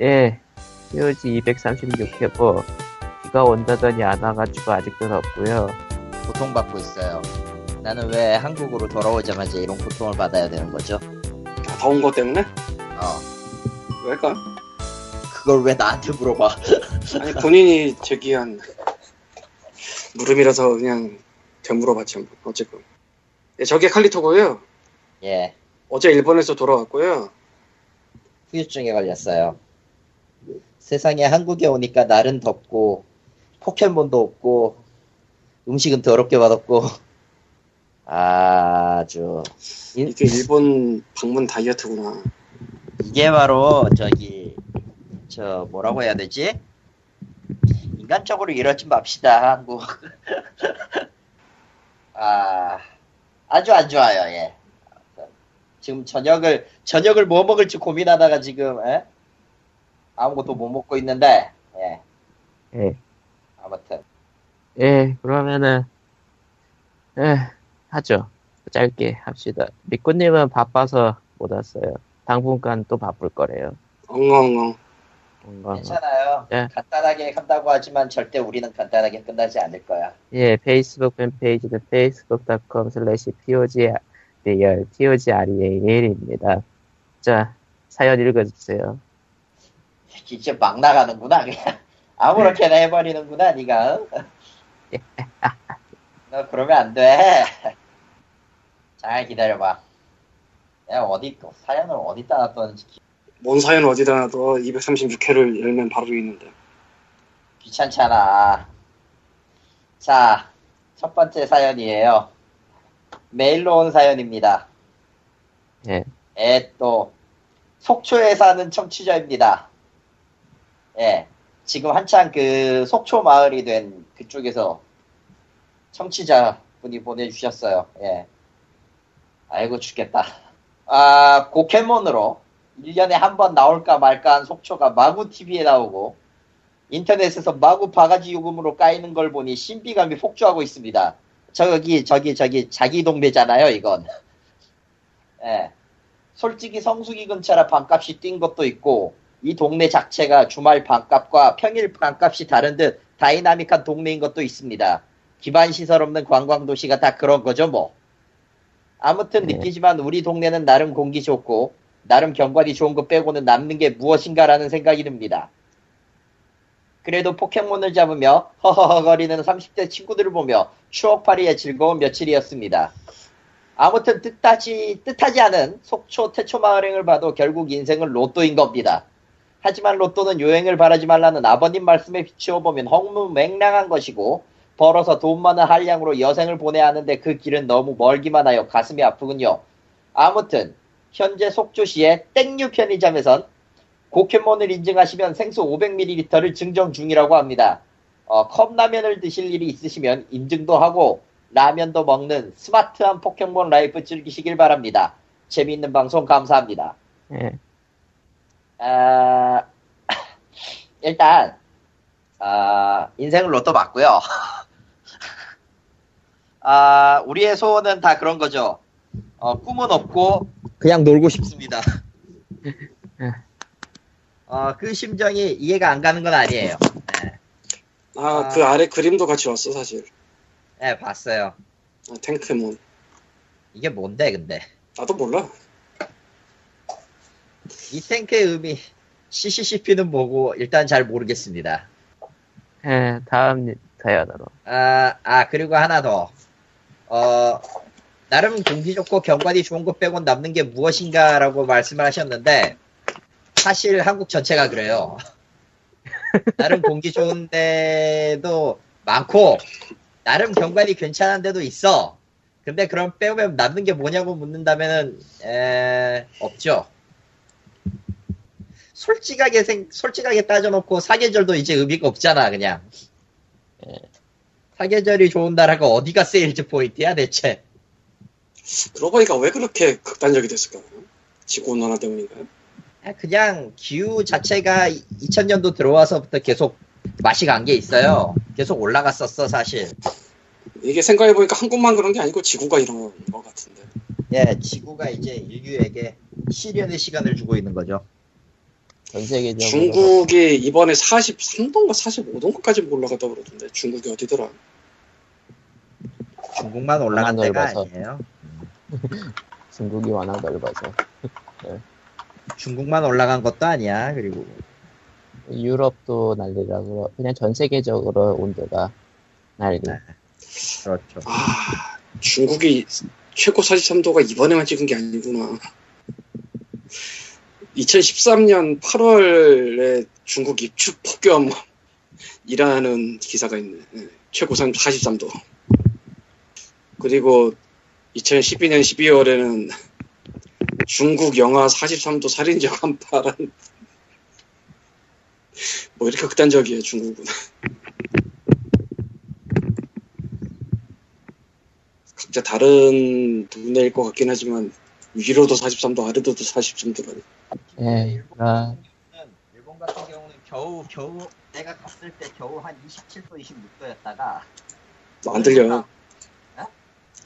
예, POG 236회고 비가 온다더니 안 와가지고 아직도 덥고요. 고통받고 있어요. 나는 왜 한국으로 돌아오자마자 이런 고통을 받아야 되는 거죠? 아, 더운 것 때문에? 어, 왜일까? 그걸 왜 나한테 물어봐? 아니 본인이 제기한 물음이라서 그냥 되물어봤지 어쨌건 네, 저게 칼리토고요 예, 어제 일본에서 돌아왔고요 후유증에 걸렸어요. 세상에 한국에 오니까 날은 덥고 포켓몬도 없고 음식은 더럽게 맛없고 아주 인- 이게 일본 방문 다이어트구나 이게 바로 저기 저 뭐라고 해야 되지? 인간적으로 이러지 맙시다 한국. 아 아주 안 좋아요 예. 지금 저녁을 저녁을 뭐 먹을지 고민하다가 지금 예? 아무것도 못 먹고 있는데 예 예, 아무튼 예, 그러면은 예, 하죠. 짧게 합시다. 미꾸님은 바빠서 못 왔어요. 당분간 또 바쁠 거래요. 엉엉엉 괜찮아요. 예. 간단하게 한다고 하지만 절대 우리는 간단하게 끝나지 않을 거야. 예, 페이스북 팬페이지는 facebook.com slash pogreal, pogreal입니다. 자, 사연 읽어주세요. 진짜 막 나가는구나 그냥. 아무렇게나 해버리는구나 네가 응? 너 그러면 안돼. 잘 기다려봐. 내가 어디 또 사연을 어디다 놨던지 기- 뭔 사연 어디다 놔둬? 236회를 열면 바로 있는데. 귀찮잖아. 자 첫 번째 사연이에요. 메일로 온 사연입니다. 예, 에또. 속초에 사는 청취자입니다. 예, 지금 한창 그 속초 마을이 된 그쪽에서 청취자 분이 보내주셨어요. 예, 아이고 죽겠다. 아 고케몬으로 1년에 한 번 나올까 말까 한 속초가 마구 TV에 나오고 인터넷에서 마구 바가지 요금으로 까이는 걸 보니 신비감이 폭주하고 있습니다. 저기 저기 저기 자기 동네잖아요 이건. 예. 솔직히 성수기 근처라 방값이 뛴 것도 있고 이 동네 자체가 주말 방값과 평일 방값이 다른 듯 다이나믹한 동네인 것도 있습니다. 기반 시설 없는 관광 도시가 다 그런 거죠 뭐. 아무튼 네. 느끼지만 우리 동네는 나름 공기 좋고 나름 경관이 좋은 것 빼고는 남는 게 무엇인가라는 생각이 듭니다. 그래도 포켓몬을 잡으며 허허허거리는 30대 친구들을 보며 추억팔이의 즐거운 며칠이었습니다. 아무튼 뜻하지, 뜻하지 않은 속초 태초 마을행을 봐도 결국 인생은 로또인 겁니다. 하지만 로또는 요행을 바라지 말라는 아버님 말씀에 비추어 보면 허무맹랑한 것이고 벌어서 돈 많은 한량으로 여생을 보내야 하는데 그 길은 너무 멀기만 하여 가슴이 아프군요. 아무튼 현재 속초시의 땡류 편의점에선 포켓몬을 인증하시면 생수 500ml를 증정 중이라고 합니다. 어, 컵라면을 드실 일이 있으시면 인증도 하고 라면도 먹는 스마트한 포켓몬 life 즐기시길 바랍니다. 재미있는 방송 감사합니다. 예, 아, 일단 아, 인생을 로또 맞고요. 아, 우리의 소원은 다 그런 거죠. 어, 꿈은 없고 그냥 놀고 싶습니다. 어, 그 심정이 이해가 안 가는 건 아니에요. 네, 아그 아래 그림도 같이 왔어 사실 네, 봤어요. 아, 탱크몬 이게 뭔데 근데? 나도 몰라 이 탱크의 의미 CCCP는 뭐고 일단 잘 모르겠습니다. 예, 다음 사연으로. 아, 아 그리고 하나 더. 어, 나름 공기 좋고 경관이 좋은 것 빼곤 남는 게 무엇인가라고 말씀을 하셨는데 사실 한국 전체가 그래요. 나름 공기 좋은 데도 많고 나름 경관이 괜찮은 데도 있어. 근데 그럼 빼면 남는 게 뭐냐고 묻는다면은 에, 없죠. 솔직하게 생, 솔직하게 따져놓고 사계절도 이제 의미가 없잖아 그냥. 사계절이 좋은 나라가 어디가 세일즈 포인트야 대체? 그러고 보니까 왜 그렇게 극단적이 됐을까 지구 온난화 때문인가요? 아, 그냥 기후 자체가 2000년도 들어와서부터 계속 맛이 간 게 있어요. 계속 올라갔었어 사실. 이게 생각해보니까 한국만 그런 게 아니고 지구가 이런 거 같은데 예, 지구가 이제 인류에게 시련의 시간을 주고 있는 거죠. 전 세계적으로 중국이 이번에 43도인가 45도인가까지 올라갔다 그러던데 중국이 어디더라? 중국만 올라간 데가 넓어서. 아니에요. 중국이 워낙 넓어서 중국만 올라간 것도 아니야. 그리고 유럽도 난리라고 그냥 전 세계적으로 온도가 난리. 네. 그렇죠. 아 중국이 최고 43도가 이번에만 찍은 게 아니구나. 2013년 8월에 중국 입축 폭염이라는 기사가 있네. 예, 최고 43도. 그리고 2012년 12월에는 중국 영하 43도 살인적 한파란 뭐 이렇게 극단적이에요 중국은. 각자 다른 동네일 것 같긴 하지만 위로도 43도 아래로도 43도라니. 예, 아, 일본 같은 경우는 겨우 겨우 내가 갔을 때 겨우 한 27도 26도였다가 안 들려.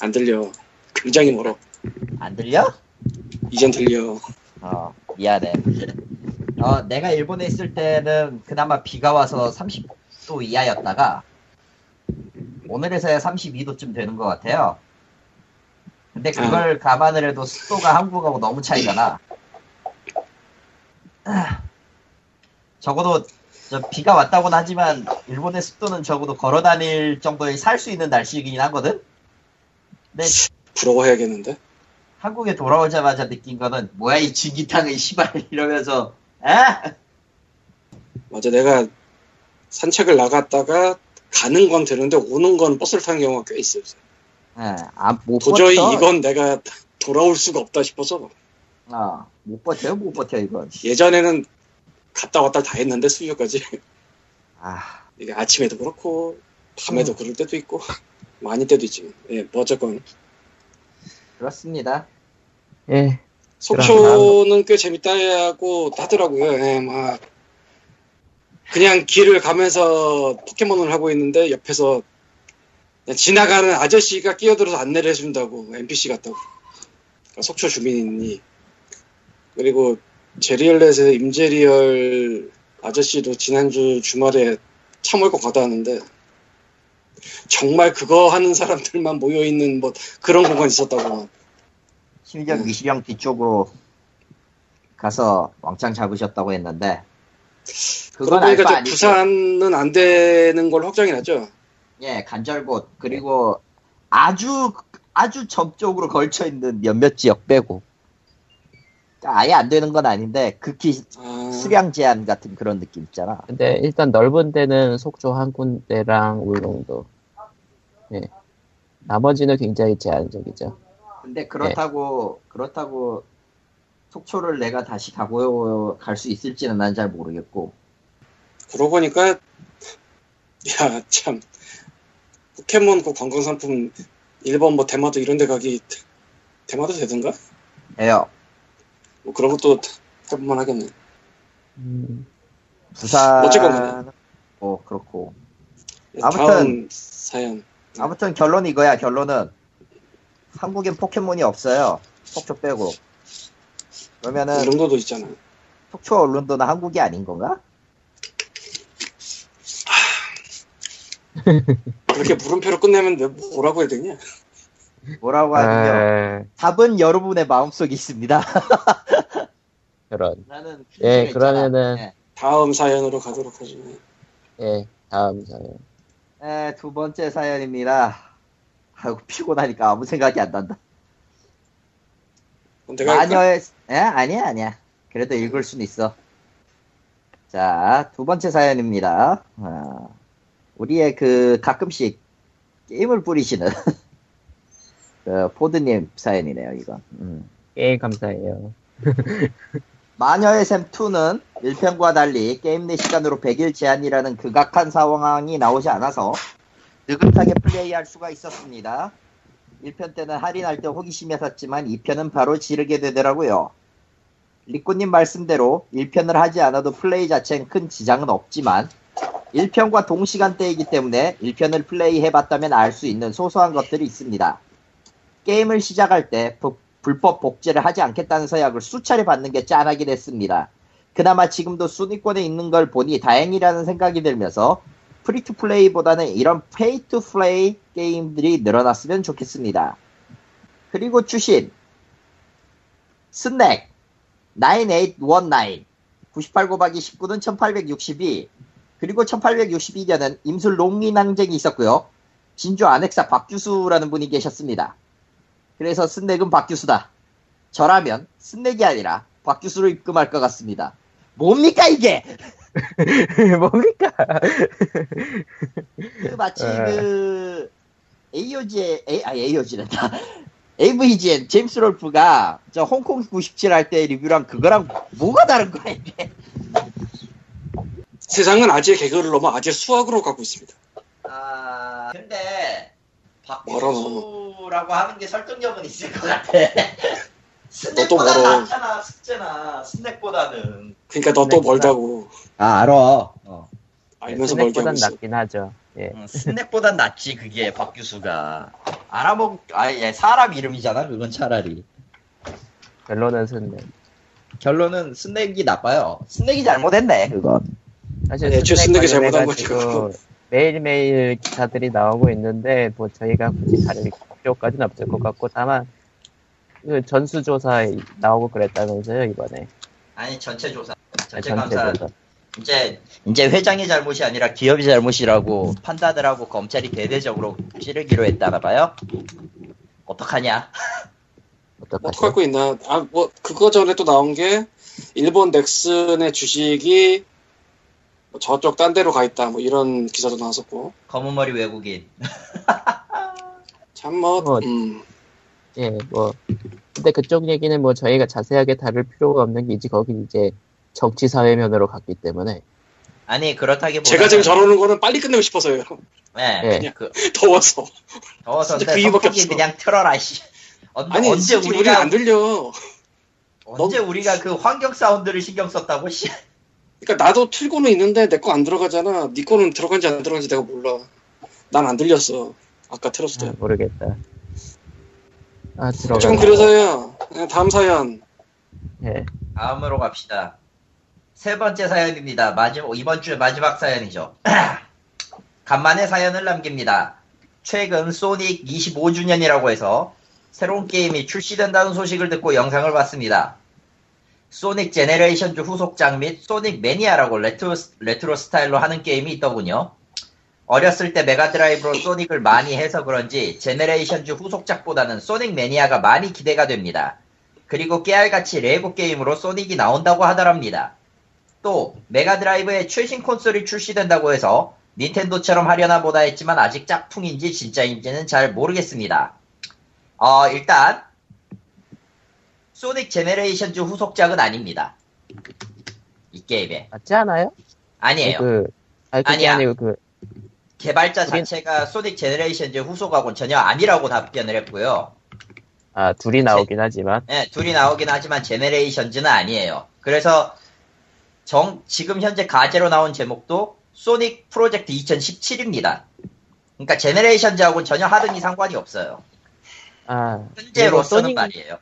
안 들려. 굉장히 멀어. 안 들려? 이젠 들려. 어 미안해. 어 내가 일본에 있을 때는 그나마 비가 와서 30도 이하였다가 오늘에서야 32도쯤 되는 것 같아요. 근데 그걸 감안을 해도 습도가 한국하고 너무 차이가 나. 아, 적어도 저 비가 왔다고는 하지만 일본의 습도는 적어도 걸어 다닐 정도의 살 수 있는 날씨이긴 하거든. 근데 부러워해야겠는데? 한국에 돌아오자마자 느낀 거는 뭐야 이 진기탕의 시발 이러면서 에? 맞아, 내가 산책을 나갔다가 가는 건 되는데 오는 건 버스를 타는 경우가 꽤 있어요. 예, 아, 못 도저히 버텨. 이건 내가 돌아올 수가 없다 싶어서 어, 못 버텨요 못 버텨 이건. 예전에는 갔다 왔다 다 했는데 수요까지 아, 이게 아침에도 그렇고 밤에도 그럴 때도 있고 많이 때도 있지. 예, 뭐 어쨌건 그렇습니다. 예, 속초는 꽤 재밌다고 하더라고요. 예, 막 그냥 길을 가면서 포켓몬을 하고 있는데 옆에서 지나가는 아저씨가 끼어들어서 안내를 해준다고 NPC 같다고 그러니까 속초 주민이 그리고 제리얼렛의 임제리얼 아저씨도 지난주 주말에 차 몰고 가다 왔는데 정말 그거 하는 사람들만 모여 있는 뭐 그런 공간이 있었다고 심지어 음. 미시령 뒤쪽으로 가서 왕창 잡으셨다고 했는데 그건 아니죠. 부산은 안 되는 걸 확정이 났죠. 예, 간절곶 그리고 아주 아주 점쪽으로 걸쳐 있는 몇몇 지역 빼고 그러니까 아예 안 되는 건 아닌데 극히 아, 수량 제한 같은 그런 느낌 있잖아. 근데 일단 넓은 데는 속초 한 군데랑 울릉도. 예. 나머지는 굉장히 제한적이죠. 근데 그렇다고 그렇다고 속초를 내가 다시 가고 갈 수 있을지는 난 잘 모르겠고 그러고 보니까 야 참 포켓몬 그 관광 상품 일본 뭐 대마도 이런 데 가기 대마도 되든가? 해요. 뭐 그런 것도 해볼만 하겠네. 음, 부산 어쨌건 뭐 그렇고 다음 아무튼- 사연 아무튼 결론 이거야 결론은 한국엔 포켓몬이 없어요 속초 빼고 그러면은 이런 것도 있잖아. 속초 언론도는 한국이 아닌 건가? 그렇게 물음표로 끝내면 왜 뭐라고 해야 되냐? 뭐라고 하긴요 에, 답은 여러분의 마음속에 있습니다 그런. 나는 예, 있잖아. 그러면은- 예. 다음 사연으로 가도록 하죠. 예, 다음 사연. 예, 두 번째 사연입니다 아이고 피곤하니까 아무 생각이 안 난다? 마녀의 예? 아니야 아니야 그래도 읽을 순 있어 자 두 번째 사연입니다 아, 우리의 그 가끔씩 게임을 뿌리시는 그 포드님 사연이네요 이건 음. 게임 감사해요. 마녀의 샘2는 1편과 달리 게임 내 시간으로 100일 제한이라는 극악한 상황이 나오지 않아서 느긋하게 플레이할 수가 있었습니다. 1편 때는 할인할 때 호기심에 샀지만 2편은 바로 지르게 되더라고요. 리꾸님 말씀대로 1편을 하지 않아도 플레이 자체는 큰 지장은 없지만 1편과 동시간대이기 때문에 1편을 플레이해봤다면 알 수 있는 소소한 것들이 있습니다. 게임을 시작할 때 부- 불법 복제를 하지 않겠다는 서약을 수차례 받는 게 짠하긴 했습니다. 그나마 지금도 순위권에 있는 걸 보니 다행이라는 생각이 들면서 free to play보다는 이런 pay to play 게임들이 늘어났으면 좋겠습니다. 그리고 추신 스낵 9819 98 곱하기 19는 1862 그리고 1862년은 임술 농민항쟁이 있었고요. 진주 안핵사 박규수라는 분이 계셨습니다. 그래서 스낵은 박규수다. 저라면 스낵이 아니라 박규수로 입금할 것 같습니다. 뭡니까 이게? 뭡니까? 그 마치 에. 그 AOG의 A, 아 AOG란다. AVGN 제임스 롤프가 저 홍콩 97 할 때 리뷰랑 그거랑 뭐가 다른 거야 이게? 세상은 아재의 개그를 넘어 아재 수학으로 가고 있습니다. 아 근데 뭐라고? 박규수라고 하는 게 설득력은 있을 것 같아. 너또 스낵보다 멀어. 낫잖아 숙제나 스낵보다는. 그러니까 너 또 멀다고 아, 알아. 어. 알면서 멀게 하고 스낵보단 있어. 낫긴 하죠. 예. 응, 스낵보단 낫지 그게 박규수가. 알아먹 아예 사람 이름이잖아 그건 차라리. 결론은 스낵. 결론은 스낵이 나빠요. 스�익이 잘못했네 그건. 사실 네, 저 스낵 스낵이 잘못한 거지, 매일매일 기사들이 나오고 있는데 뭐 저희가 굳이 다룰 필요까지는 없을 것 같고 다만 그 전수조사 나오고 그랬다면서요 이번에 아니 전체 조사. 아, 전체 감사 조사. 이제 이제 회장의 잘못이 아니라 기업의 잘못이라고 판단을 하고 검찰이 대대적으로 찌르기로 했다나 봐요. 어떡하냐? 거 있나? 아, 뭐, 그거 전에 또 나온 게, 일본 넥슨의 주식이 뭐 저쪽 딴 데로 가 있다, 뭐 이런 기사도 나왔었고. 검은 머리 외국인. 참, 뭐, 뭐, 음, 예, 뭐 근데 그쪽 얘기는 뭐 저희가 자세하게 다룰 필요가 없는 게 이제 거기 이제 정치 사회면으로 갔기 때문에 아니 그렇다기보다 제가 지금 저러는 거는 빨리 끝내고 싶어서요. 네, 예. 그 더워서. 더워서 그 이유밖에 없어. 그냥 틀어라 씨. 언, 아니, 언제 우리가 안 들려. 언제 우리가 그 환경 사운드를 신경 썼다고 씨. 그러니까 나도 틀고는 있는데 내 거 안 들어가잖아. 네 거는 들어간지 안 들어간지 내가 몰라. 난 안 들렸어. 아까 틀었을 아, 때. 모르겠다. 아 들어가. 좀 그래서요. 네, 다음 사연. 예. 다음으로 갑시다. 세 번째 사연입니다. 마지막 이번 주의 마지막 사연이죠. 간만에 사연을 남깁니다. 최근 소닉 25주년이라고 해서 새로운 게임이 출시된다는 소식을 듣고 영상을 봤습니다. 소닉 제네레이션즈 후속작 및 소닉 매니아라고 레트로, 레트로 스타일로 하는 게임이 있더군요. 어렸을 때 메가드라이브로 소닉을 많이 해서 그런지 제네레이션즈 후속작보다는 소닉 매니아가 많이 기대가 됩니다. 그리고 깨알같이 레고 게임으로 소닉이 나온다고 하더랍니다. 또 메가드라이브의 최신 콘솔이 출시된다고 해서 닌텐도처럼 하려나 보다 했지만 아직 짝퉁인지 진짜인지는 잘 모르겠습니다. 어, 일단 소닉 제네레이션즈 후속작은 아닙니다. 이 게임에 맞지 않아요? 아니에요. 그 아니 아니야. 아니고 그 개발자 우린- 자체가 소닉 제네레이션즈 후속하고는 전혀 아니라고 답변을 했고요. 아, 둘이 나오긴 하지만 네, 둘이 나오긴 하지만 제네레이션즈는 아니에요. 그래서 정 지금 현재 가제로 나온 제목도 소닉 프로젝트 2017입니다. 그러니까 제네레이션즈하고는 전혀 하등이 상관이 없어요. 아 현재로서는 소닉- 말이에요.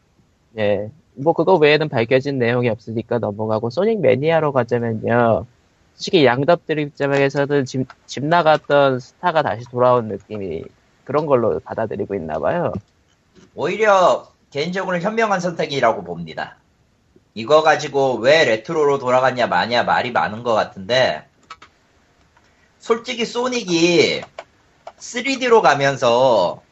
예. 뭐 그거 외에는 밝혀진 내용이 없으니까 넘어가고 소닉 매니아로 가자면요. 솔직히 양덕들 입장에서는 집, 집 나갔던 스타가 다시 돌아온 느낌이 그런 걸로 받아들이고 있나 봐요. 오히려 개인적으로는 현명한 선택이라고 봅니다. 이거 가지고 왜 레트로로 돌아갔냐 마냐 말이 많은 것 같은데 솔직히 소닉이 3D로 가면서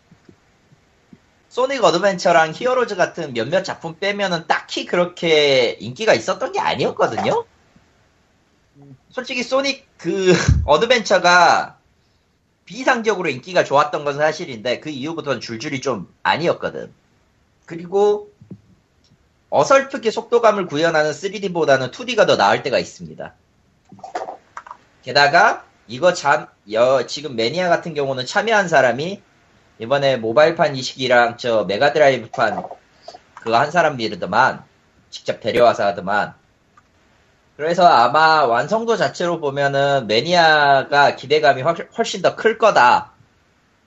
소닉 어드벤처랑 히어로즈 같은 몇몇 작품 빼면은 딱히 그렇게 인기가 있었던 게 아니었거든요? 솔직히 소닉 그 어드벤처가 비정상적으로 인기가 좋았던 건 사실인데 그 이후부터는 줄줄이 좀 아니었거든. 그리고 어설프게 속도감을 구현하는 3D보다는 2D가 더 나을 때가 있습니다. 게다가 이거 참 여, 지금 매니아 같은 경우는 참여한 사람이 이번에 모바일판 이식이랑 저 메가드라이브판 그거 한 사람이더만 직접 데려와서 하더만. 그래서 아마 완성도 자체로 보면은 매니아가 기대감이 훨- 훨씬 더 클 거다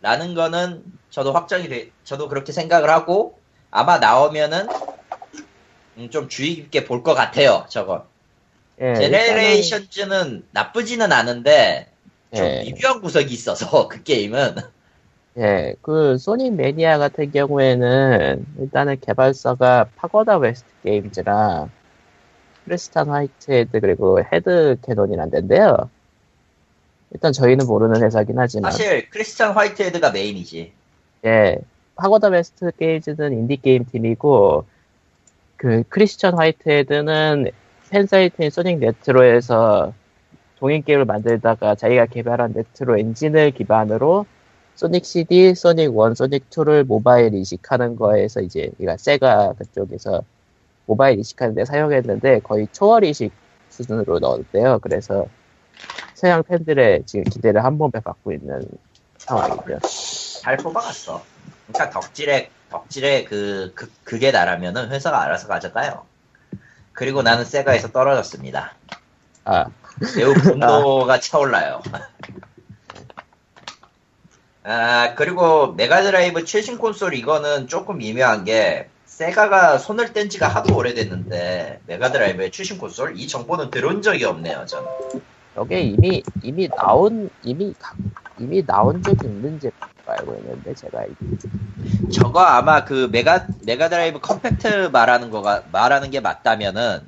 라는 거는 저도 확정이 돼 저도 그렇게 생각을 하고 아마 나오면은 음, 좀 주의 깊게 볼 것 같아요 저건. 예, 제네레이션즈는 나쁘지는 않은데 좀 예. 미묘한 구석이 있어서 그 게임은 예, 그 소닉 매니아 같은 경우에는 일단은 개발사가 파고다 웨스트 게임즈랑 크리스찬 화이트헤드 그리고 헤드 캐논이란 데인데요. 일단 저희는 모르는 회사긴 하지만 사실 크리스찬 화이트헤드가 메인이지. 예, 파고다 웨스트 게임즈는 인디 게임 팀이고 그 크리스천 화이트헤드는 팬사이트인 소닉 레트로에서 동인 게임을 만들다가 자기가 개발한 레트로 엔진을 기반으로 소닉 CD, 소닉 1, 소닉 2를 모바일 이식하는 거에서 이제 그러니까 세가 그쪽에서 모바일 이식하는데 사용했는데 거의 초월 이식 수준으로 넣었대요. 그래서 서양 팬들의 지금 기대를 한 몸에 받고 있는 상황이죠. 잘 뽑아갔어. 그러니까 덕질의 덕질의 그, 그 그게 나라면은 회사가 알아서 가져가요. 그리고 나는 세가에서 떨어졌습니다. 아, 매우 분노가 차올라요. 아, 그리고 메가드라이브 최신 콘솔 이거는 조금 미묘한 게, 세가가 손을 뗀 지가 하도 오래됐는데, 메가드라이브의 최신 콘솔? 이 정보는 들은 적이 없네요, 저는. 여기에 이미 이미 나온 이미 가- 이미 나온 적이 있는 제품 알고 있는데 제가 알기 저거 아마 그 메가, 메가드라이브 컴팩트 말하는 거가, 말하는 게 맞다면은,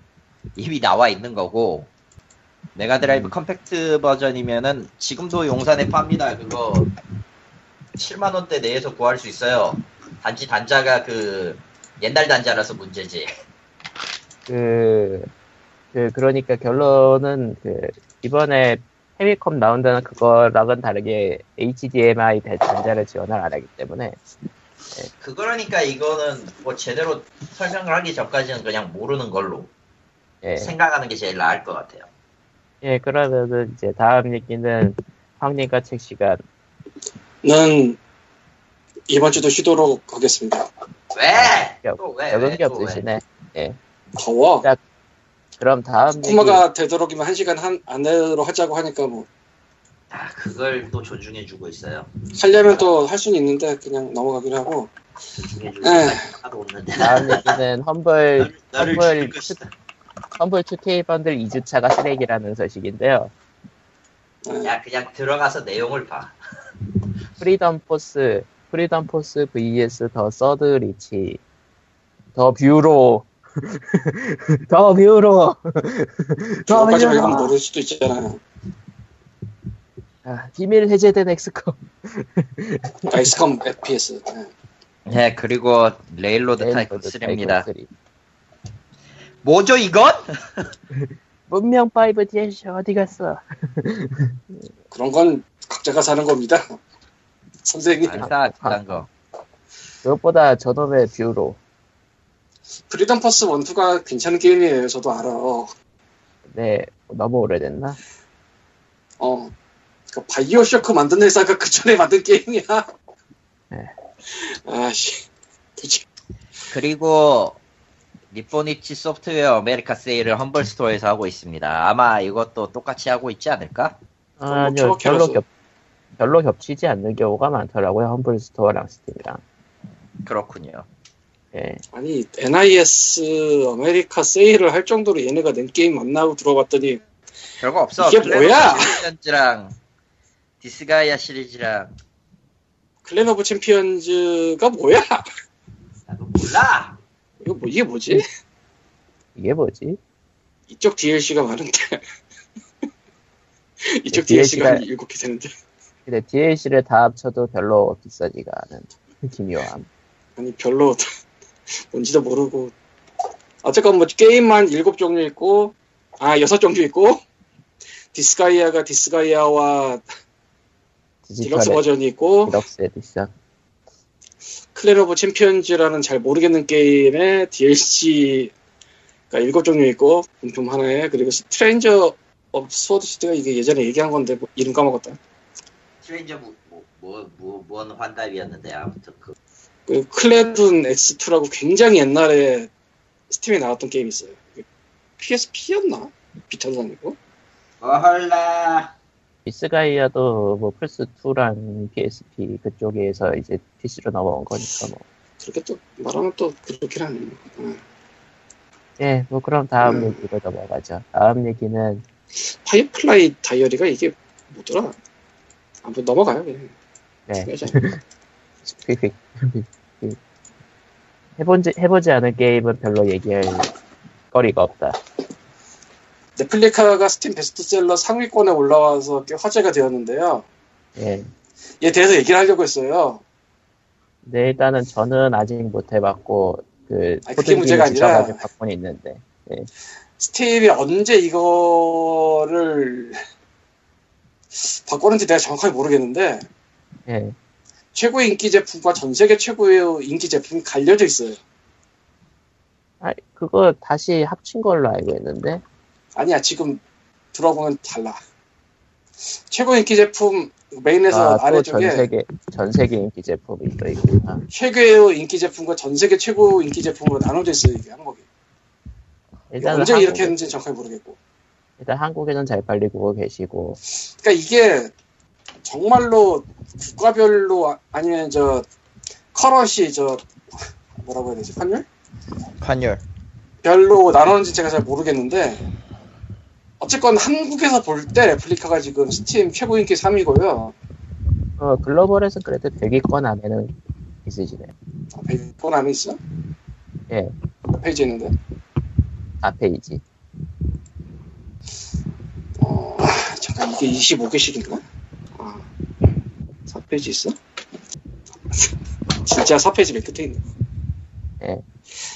이미 나와 있는 거고, 메가드라이브 컴팩트 버전이면은, 지금도 용산에 팝니다. 그거, 7만 원대 내에서 구할 수 있어요. 단지 단자가 그, 옛날 단자라서 문제지. 그, 그 그러니까 결론은 그 이번에 패미컴 나온다는 그거랑은 다르게 HDMI 대- 단자를 지원을 안 하기 때문에 그러니까 이거는 뭐 제대로 설명을 하기 전까지는 그냥 모르는 걸로 예, 생각하는 게 제일 나을 것 같아요. 예 그러면은 이제 다음 얘기는 황님과 책 시간 난 이번 주도 쉬도록 하겠습니다. 왜? 여- 또 왜? 적은 왜? 게또 왜? 없으시네. 더워. 자, 그럼 다음 얘기 코마가 되도록이면 한 시간 한 안내로 하자고 하니까 뭐 아, 그걸 또 존중해주고 있어요. 하려면 또 할 수는 있는데 그냥 넘어가기로 하고 존중해주고. 하도 없는데. 다음 얘기는 죽일 것이다. Humble 2K 번들 2주차가 쓰레기라는 소식인데요. 네. 야, 그냥 들어가서 내용을 봐. Freedom Force, Freedom Force vs The Third Reich, The Bureau, The Bureau, The Bureau. 모를 수도 있잖아요. 아, 비밀 해제된 XCOM. XCOM FPS. 네. 네, 그리고 Railroad Tycoon Railroad 3입니다. 타이쿤 3. 뭐죠, 이건? 문명 5 DLC 어디 갔어? 그런 건 각자가 사는 겁니다. 선생님 안 사, 그딴 거. 그것보다 저놈의 Bureau. Freedom Force 1, 2가 괜찮은 게임이에요. 저도 알아. 어, 네, 너무 오래됐나? 어. 그 BioShock 만든 회사가 그 전에 만든 게임이야. 네. 아씨. 도대체 그리고 니폰이치 Software America 세일을 Humble Store에서 하고 있습니다. 아마 이것도 똑같이 하고 있지 않을까? 아니요, 처박혀서. 별로 겹, 별로 겹치지 않는 경우가 많더라고요. Humble Store랑 Steam이랑. 그렇군요. 예. 아니 NIS America 세일을 할 정도로 얘네가 낸 게임 많나 하고 들어봤더니 별거 없어. 이게 뭐야? 시리즈랑 Disgaea 시리즈랑 Clan of Champions가 뭐야? 나도 몰라. 이거 뭐 이게 뭐지? 이게 뭐지? 이쪽 DLC가 많은데 이쪽 네, DLC가 한 DLC가 7개 되는데 근데 DLC를 다 합쳐도 별로 비싸지가 않은 기묘함. 아니 별로 뭔지도 모르고 어쨌건 뭐 게임만 7종류 있고 아 6종류 있고 Disgaea가 Disgaea와 디지털의 버전이 있고 Deluxe Edition. Clan of Champions라는 잘 모르겠는 게임에 DLC가 7종류 있고 본품 하나에 그리고 Stranger of Sword City가 이게 예전에 얘기한 건데 뭐 이름 까먹었다 Stranger 뭐, 뭐, 뭐, 뭐, 뭔 환답이었는데 아무튼 그 그 ClaDun X2라고 굉장히 옛날에 Steam에 나왔던 게임이 있어요 PSP였나? Vita도 아니고 어헐라 Disgaea도 뭐 플스2랑 PSP 그쪽에서 이제 PC로 넘어온 거니까 뭐. 그렇게 또 말하면 또 그렇긴 하네 응. 예, 뭐 그럼 다음 음. 얘기로 넘어가죠. 다음 얘기는 Firefly Diary가 이게 뭐더라? 아무튼 넘어가요. 그냥. 네. 휙휙 해보지 해보지 않은 게임은 별로 얘기할 거리가 없다. Replica가 Steam 베스트셀러 상위권에 올라와서 꽤 화제가 되었는데요. 예. 얘에 대해서 얘기를 하려고 했어요. 네, 일단은 저는 아직 못 해봤고 그 아니, 그게 문제가 아니라- 갖고는 있는데. 스팀이 언제 이거를 바꾸는지 내가 정확하게 모르겠는데 예. 최고의 인기 제품과 전 세계 최고의 인기 제품이 갈려져 있어요. 아, 그거 다시 합친 걸로 알고 있는데. 아니야 지금 들어보면 달라. 최고 인기 제품 메인에서 아, 또 아래쪽에 전 세계 전 세계 인기 제품이 또 있구나. 최고의 인기 제품과 전 세계 최고 인기 제품으로 나눠져 있어요 이게 항목이. 언제 이렇게 했는지 정확하게 모르겠고. 일단 한국에는 잘 팔리고 계시고. 그러니까 이게 정말로 국가별로 아- 아니면 저 커런시 저 뭐라고 해야 되지 환율? 판열. 별로 나누는지 제가 잘 모르겠는데 어쨌건 한국에서 볼 때 레플리카가 지금 스팀 최고 인기 3위고요. 어, 글로벌에서 그래도 100위권 안에는 있으시네. 100번 안에 있어? 예. 몇 페이지 있는데? 4페이지. 어, 잠깐 이게 25개씩인가? 아, 4페이지 있어? 진짜 4페이지 맨 끝에 있네. 예.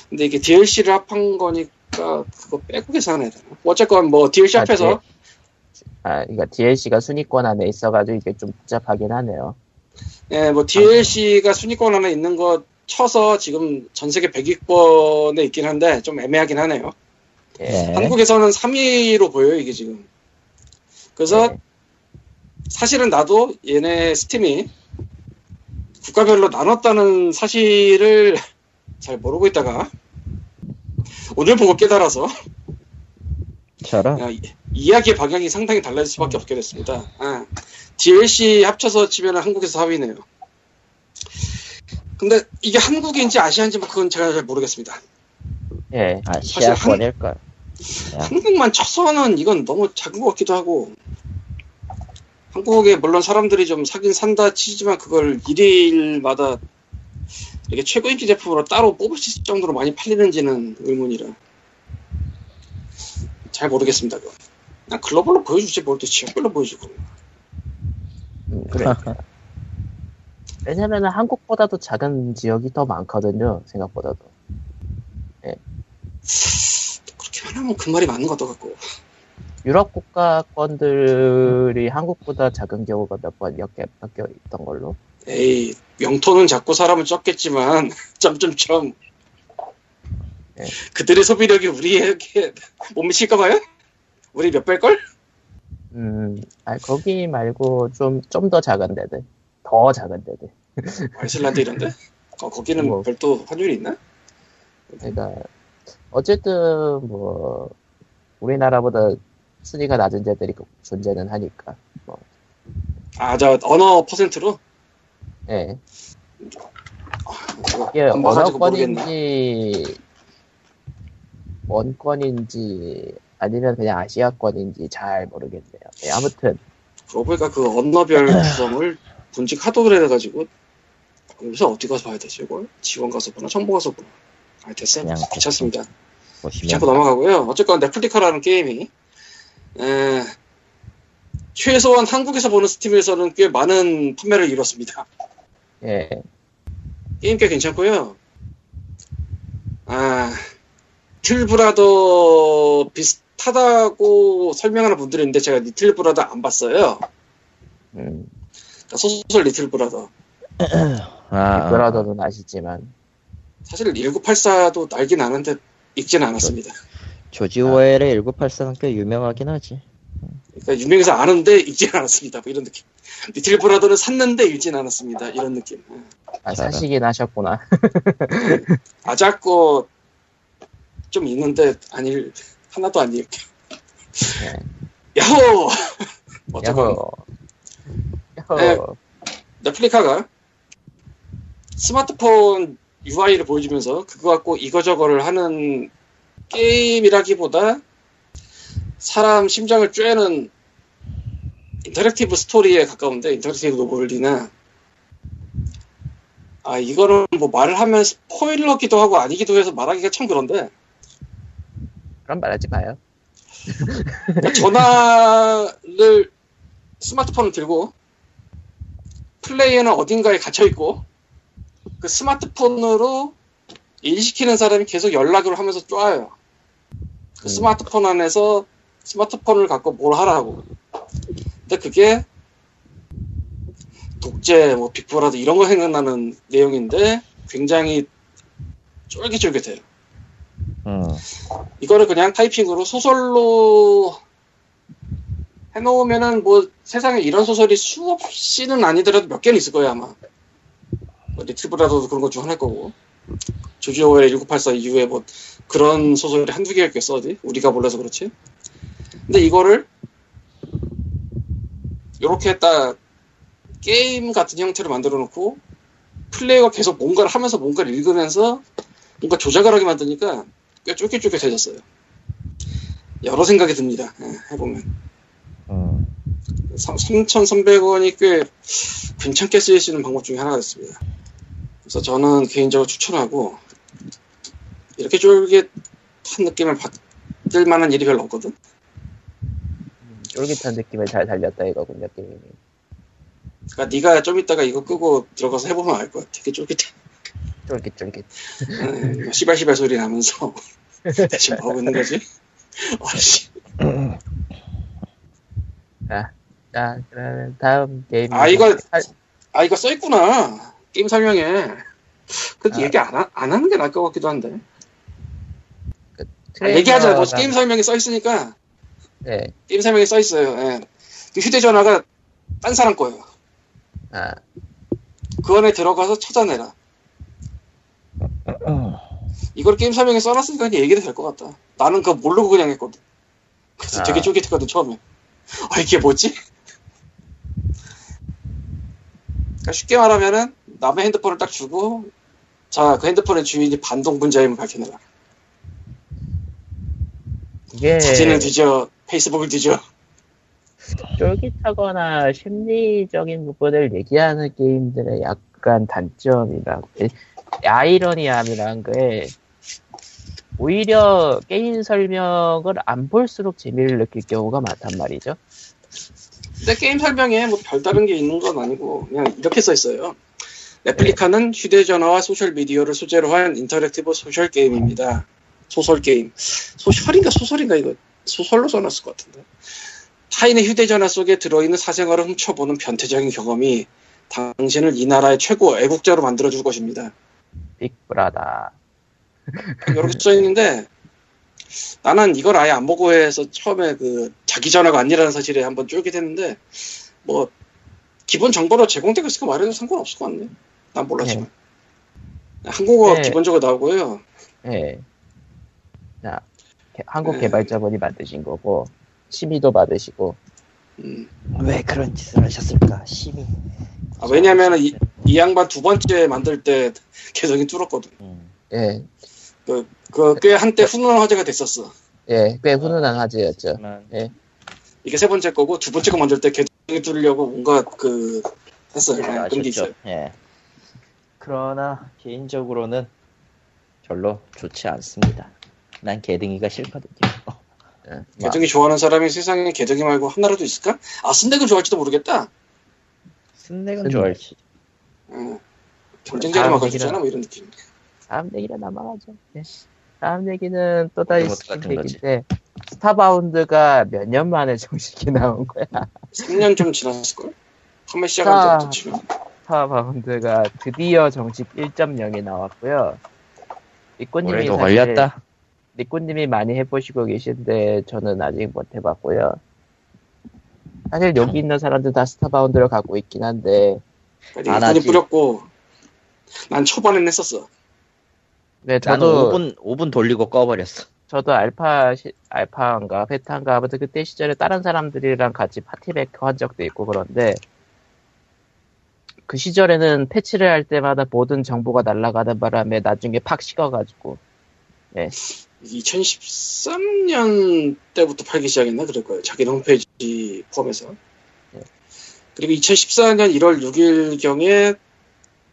근데 이게 DLC를 합한 거니까 그거 빼고 계산해야 되나? 어쨌건 뭐 DLC 아, 합해서 아, 그러니까 DLC가 순위권 안에 있어가지고 이게 좀 복잡하긴 하네요. 예, 뭐 DLC가 순위권 안에 있는 거 쳐서 지금 전 세계 100위권에 있긴 한데 좀 애매하긴 하네요. 예. 한국에서는 3위로 보여요, 이게 지금. 그래서 예. 사실은 나도 얘네 스팀이 국가별로 나눴다는 사실을 잘 모르고 있다가 오늘 보고 깨달아서 이- 이야기의 방향이 상당히 달라질 수밖에 없게 됐습니다. 아, DLC 합쳐서 치면 한국에서 4위네요. 근데 이게 한국인지 아시아인지 뭐 그건 제가 잘 모르겠습니다. 예. 아시아권일걸. 야. 한국만 쳐서는 이건 너무 작은 것 같기도 하고 한국에 물론 사람들이 좀 사긴 산다 치지만 그걸 일일마다 이게 최고 인기 제품으로 따로 뽑을 수 있을 정도로 많이 팔리는지는 의문이라 잘 모르겠습니다. 그건. 그냥 글로벌로 보여주지 뭘또 지역별로 보여주고 음, 그래. 왜냐면은 한국보다도 작은 지역이 더 많거든요. 생각보다도. 그렇게 말하면 그 말이 맞는 것도 같고 유럽 국가권들이 한국보다 작은 경우가 몇 번 몇개 바뀌어 있던 걸로. 에이 영토는 작고 사람은 적겠지만 점점점 네. 그들의 소비력이 우리에게 못 미칠까 봐요? 우리 몇 배일걸? 음, 아 거기 말고 좀 좀 더 작은 데들, 더 작은 데들. 아이슬란드 이런데? 어, 거기는 뭐. 별도 환율이 있나? 그러니까 어쨌든 뭐 우리나라보다 순위가 낮은 데들이 존재는 하니까. 뭐, 아, 저 언어 퍼센트로? 예. 제가 이게 모르겠네. 언어권인지 원권인지 아니면 그냥 아시아권인지 잘 모르겠네요. 예, 아무튼 그러고 보니까 그 언어별 구성을 분직 하도 그래가지고 여기서 어디 가서 봐야 되지 이걸? 지원 가서 보나? 정보 가서 보나? 아 됐어 그냥 귀찮습니다 귀찮고 넘어가고요. 어쨌건 네플리카라는 게임이 에, 최소한 한국에서 보는 스팀에서는 꽤 많은 판매를 이뤘습니다. 예. 게임 꽤 괜찮고요. 아 Little Brother 비슷하다고 설명하는 분들이 있는데 제가 Little Brother 안 봤어요. 음, 그러니까 소설 Little Brother. 아, Brother는 아시지만. 사실 1984도 알긴 아는데 읽지는 않았습니다. 조지 오웰의 1984는 꽤 유명하긴 하지. 그러니까 유명해서 아는데 읽지는 않았습니다. 뭐 이런 느낌. 리틀 브라더는 샀는데 읽지는 않았습니다. 이런 느낌. 아, 잘하- 사시긴 하셨구나. 아자코 좀 있는데 아닐 하나도 안 읽게. 네. 야호! 어쨌건 야호. 야호. 네. 넷플리카가 스마트폰 UI를 보여주면서 그거 갖고 이거저거를 하는 게임이라기보다 사람 심장을 죄는 interactive story에 가까운데 interactive novel이나 아 이거는 뭐 말을 하면 스포일러기도 하고 아니기도 해서 말하기가 참 그런데 그럼 말하지 마요. 전화를 스마트폰을 들고 플레이어는 어딘가에 갇혀 있고 그 스마트폰으로 일시키는 사람이 계속 연락을 하면서 쪼아요. 그 음. 스마트폰 안에서 스마트폰을 갖고 뭘 하라고. 근데 그게 독재, 뭐 빅브라더 이런 거 생각나는 내용인데 굉장히 쫄깃쫄깃해요. 음. 이거를 그냥 타이핑으로 소설로 해놓으면은 뭐 세상에 이런 소설이 수없이는 아니더라도 몇 개는 있을 거예요 아마 뭐 리트브라더도 그런 것 중 하나일 거고 조지 오웰의 1984 이후에 뭐 그런 소설이 한두 개였겠어 어디 우리가 몰라서 그렇지 근데 이거를 이렇게 딱 게임 같은 형태로 만들어 놓고 플레이어가 계속 뭔가를 하면서 뭔가를 읽으면서 뭔가 조작을 하게 만드니까 꽤 쫄깃쫄깃해졌어요. 여러 생각이 듭니다. 예, 해보면. 음. 3,300원이 꽤 괜찮게 쓰일 수 있는 방법 중에 하나가 됐습니다. 그래서 저는 개인적으로 추천하고, 이렇게 쫄깃한 느낌을 받을 만한 일이 별로 없거든? 음, 쫄깃한 느낌을 잘 살렸다 이거군요 게임이. 그러니까 네가 좀 이따가 이거 끄고 들어가서 해보면 알 거야. 되게 쫄깃해. 쫄깃쫄깃. 예, 시발시발 소리 나면서 대체 뭐 하고 있는 거지? 아씨. 자 그러면 다음 게임. 아, 이거- 할- 아 이거 써 있구나 게임 설명에 그래도 아. 얘기 안, 하, 안 하는 게 나을 것 같기도 한데 아, 트레일러가- 얘기하자 뭐 게임 설명에 써 있으니까 네. 게임 설명에 써 있어요 예. 그 휴대전화가 딴 사람 거예요 아 그 안에 들어가서 찾아내라 이걸 게임 설명에 써놨으니까 그냥 얘기도 될 것 같다 나는 그거 모르고 그냥 했거든 그래서 아. 되게 쫄깃했거든 처음에 아 이게 뭐지? 그러니까 쉽게 말하면은 남의 핸드폰을 딱 주고 자 그 핸드폰의 주인이 반동 분자임을 밝혀내라 이게 사진을 뒤져 페이스북을 뒤져 쫄깃하거나 심리적인 부분을 얘기하는 게임들의 약간 단점이라고 아이러니함이란 게 오히려 게임 설명을 안 볼수록 재미를 느낄 경우가 많단 말이죠. 근데 게임 설명에 뭐 별다른 게 있는 건 아니고 그냥 이렇게 써 있어요. Replica는 휴대전화와 소셜미디어를 소재로 한 interactive social 게임입니다. 소설 게임. social인가 소설인가 이거 소설로 써놨을 것 같은데. 타인의 휴대전화 속에 들어있는 사생활을 훔쳐보는 변태적인 경험이 당신을 이 나라의 최고 애국자로 만들어줄 것입니다. 빅브라다. 이렇게 써 있는데 나는 이걸 아예 안 보고 해서 처음에 그 자기 전화가 아니라는 사실에 한번 쫄깃했는데 뭐 기본 정보로 제공되고 있으니까 말해도 상관없을 것 같네. 난 몰랐지만 한국어 네. 기본적으로 나오고요. 예. 자, 개- 한국 네. 개발자분이 만드신 거고 심의도 받으시고 음. 왜 그런 짓을 하셨을까? 심히. 아, 왜냐면은 이, 이 양반 두 번째 만들 때 개성이 뚫었거든. 음. 예, 그꽤 한때 훈훈한 화제가 됐었어. 예, 꽤 훈훈한 화제였죠. 하지만 이게 세 번째 거고 두 번째 거 만들 때 개성이 뚫으려고 뭔가 그 했어요. 네, 그런 게 있어요. 예. 그러나 개인적으로는 별로 좋지 않습니다. 난 개등이가 싫거든요. 예, 뭐, 개성이 좋아하는 사람이 세상에 개성이 말고 하나라도 있을까? 아 순대근 좋아할지도 모르겠다. 스낵은 스낵. 좋아할지. 음. 경쟁자를 막아주잖아 뭐 이런 느낌. 다음 얘기로 넘어가죠. 예. 다음 얘기는 또 다른 로봇 같은 거지. 얘기인데 스타바운드가 몇 년 만에 정식이 나온 거야. 3년 좀 지났을걸? 판매 시작한 때부터 치면. 스타 바운드가 드디어 정식 1.0이 나왔고요. 올해도 사실- 걸렸다. 리코님이 많이 해보시고 계신데 저는 아직 못 해봤고요. 사실 여기 있는 사람들 다 Starbound를 갖고 있긴 한데 안 하지. 돈이 뿌렸고 난 초반엔 했었어. 네, 저도 5분 5분 돌리고 꺼버렸어. 저도 알파 시- 알파인가 베타인가 아무튼 그때 시절에 다른 사람들이랑 같이 파티백커 한 적도 있고 그런데 그 시절에는 패치를 할 때마다 모든 정보가 날아가는 바람에 나중에 팍 식어가지고 네. 2013년 때부터 팔기 시작했나 그럴 거예요. 자기 홈페이지 포함해서. 네. 그리고 2014년 1월 6일 경에